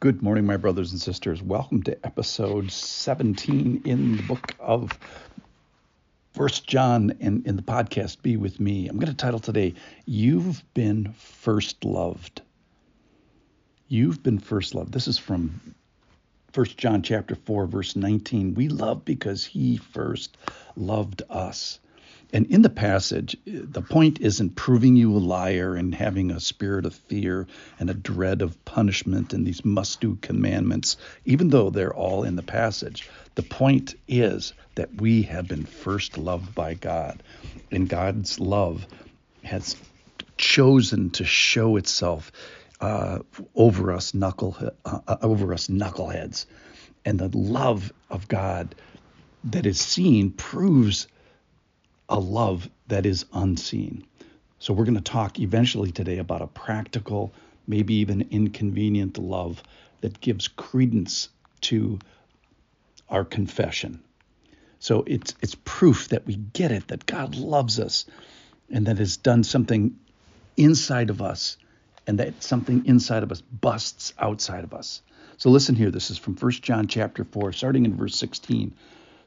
Good morning, my brothers and sisters. Welcome to episode 17 in the book of First John and in the podcast Be With Me. I'm going to title today, You've Been First Loved. You've been first loved. This is from First John chapter 4, verse 19. We love because he first loved us. And in the passage, the point isn't proving you a liar and having a spirit of fear and a dread of punishment and these must do commandments, even though they're all in the passage. The point is that we have been first loved by God, and God's love has chosen to show itself uh, over us knuckle uh, over us knuckleheads, and the love of God that is seen proves a love that is unseen. So, we're going to talk eventually today about a practical, maybe even inconvenient love that gives credence to our confession. So, it's, it's proof that we get it, that God loves us, and that has done something inside of us, and that something inside of us busts outside of us. So, listen here. This is from 1 John chapter 4, starting in verse 16.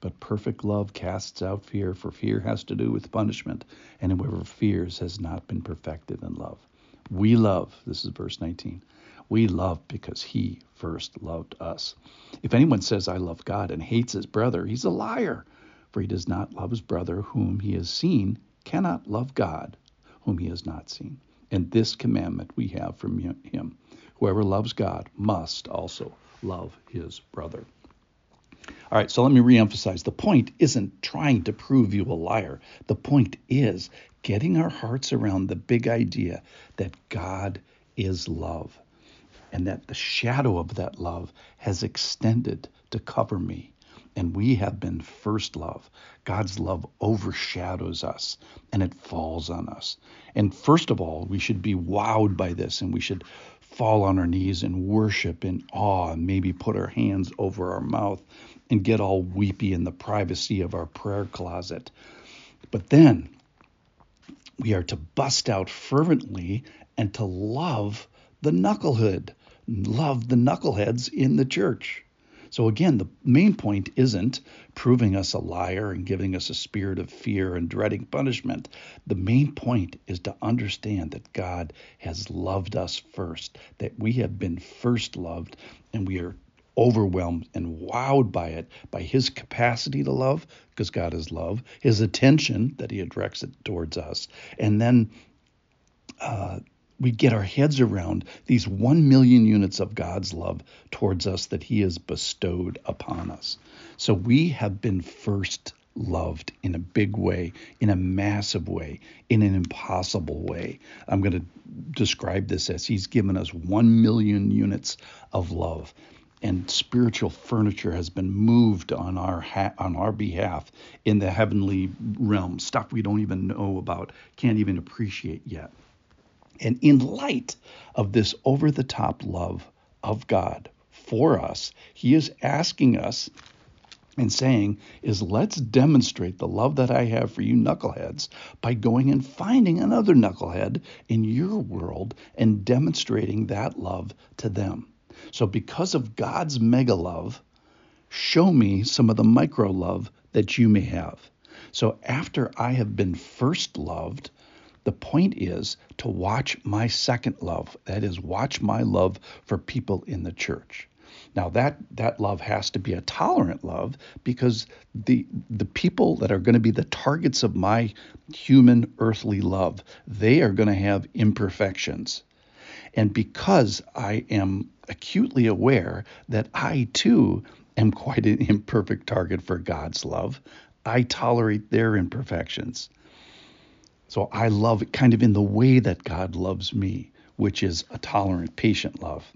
but perfect love casts out fear, for fear has to do with punishment, and whoever fears has not been perfected in love. We love, this is verse 19. We love because he first loved us. If anyone says, I love God, and hates his brother, he's a liar. For he does not love his brother whom he has seen, cannot love God whom he has not seen. And this commandment we have from him whoever loves God must also love his brother. All right, so let me reemphasize the point isn't trying to prove you a liar. The point is getting our hearts around the big idea that God is love and that the shadow of that love has extended to cover me. And we have been first love. God's love overshadows us and it falls on us. And first of all, we should be wowed by this and we should fall on our knees and worship in awe and maybe put our hands over our mouth and get all weepy in the privacy of our prayer closet. But then we are to bust out fervently and to love the knucklehead, love the knuckleheads in the church. So, again, the main point isn't proving us a liar and giving us a spirit of fear and dreading punishment. The main point is to understand that God has loved us first, that we have been first loved, and we are overwhelmed and wowed by it, by his capacity to love, because God is love, his attention that he directs it towards us, and then uh, we get our heads around these one million units of God's love towards us that he has bestowed upon us. So we have been first loved in a big way, in a massive way, in an impossible way. I'm going to describe this as He's given us one million units of love and spiritual furniture has been moved on our ha- on our behalf in the heavenly realm, stuff we don't even know about, can't even appreciate yet. And in light of this over the top love of God for us, He is asking us and saying is let's demonstrate the love that I have for you knuckleheads by going and finding another knucklehead in your world and demonstrating that love to them. So, because of God's mega love, show me some of the micro love that you may have. So, after I have been first loved, the point is to watch my second love. That is, watch my love for people in the church. Now that that love has to be a tolerant love because the the people that are going to be the targets of my human earthly love, they are going to have imperfections. And because I am acutely aware that I too am quite an imperfect target for God's love, I tolerate their imperfections. So I love kind of in the way that God loves me, which is a tolerant, patient love.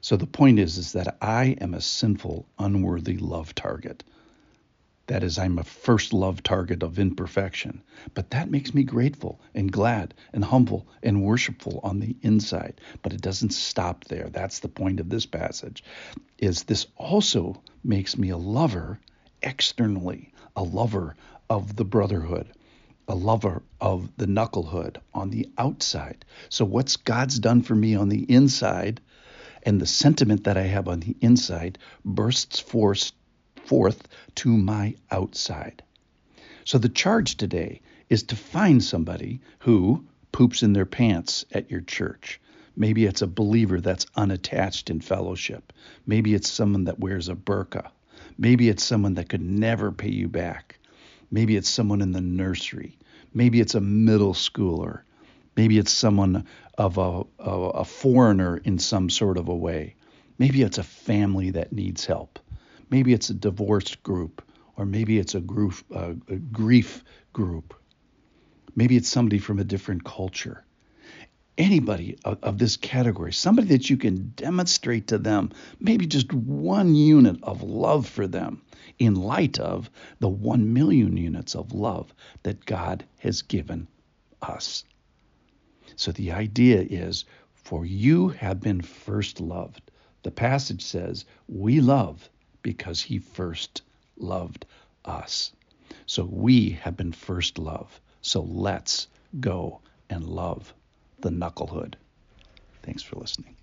So the point is, is that I am a sinful, unworthy love target. That is, I'm a first love target of imperfection. But that makes me grateful and glad and humble and worshipful on the inside. But it doesn't stop there. That's the point of this passage. Is this also makes me a lover externally, a lover of the brotherhood, a lover of the knucklehood on the outside. So what's God's done for me on the inside and the sentiment that I have on the inside bursts forth forth to my outside. So the charge today is to find somebody who poops in their pants at your church. Maybe it's a believer that's unattached in fellowship. Maybe it's someone that wears a burqa. Maybe it's someone that could never pay you back. Maybe it's someone in the nursery. Maybe it's a middle schooler. Maybe it's someone of a, a, foreigner in some sort of a way. Maybe it's a family that needs help. Maybe it's a divorced group, or maybe it's a, group, a grief group. Maybe it's somebody from a different culture. Anybody of, of this category, somebody that you can demonstrate to them, maybe just one unit of love for them in light of the one million units of love that God has given us. So the idea is for you have been first loved. The passage says, We love because he first loved us. So we have been first love. So let's go and love the knucklehood. Thanks for listening.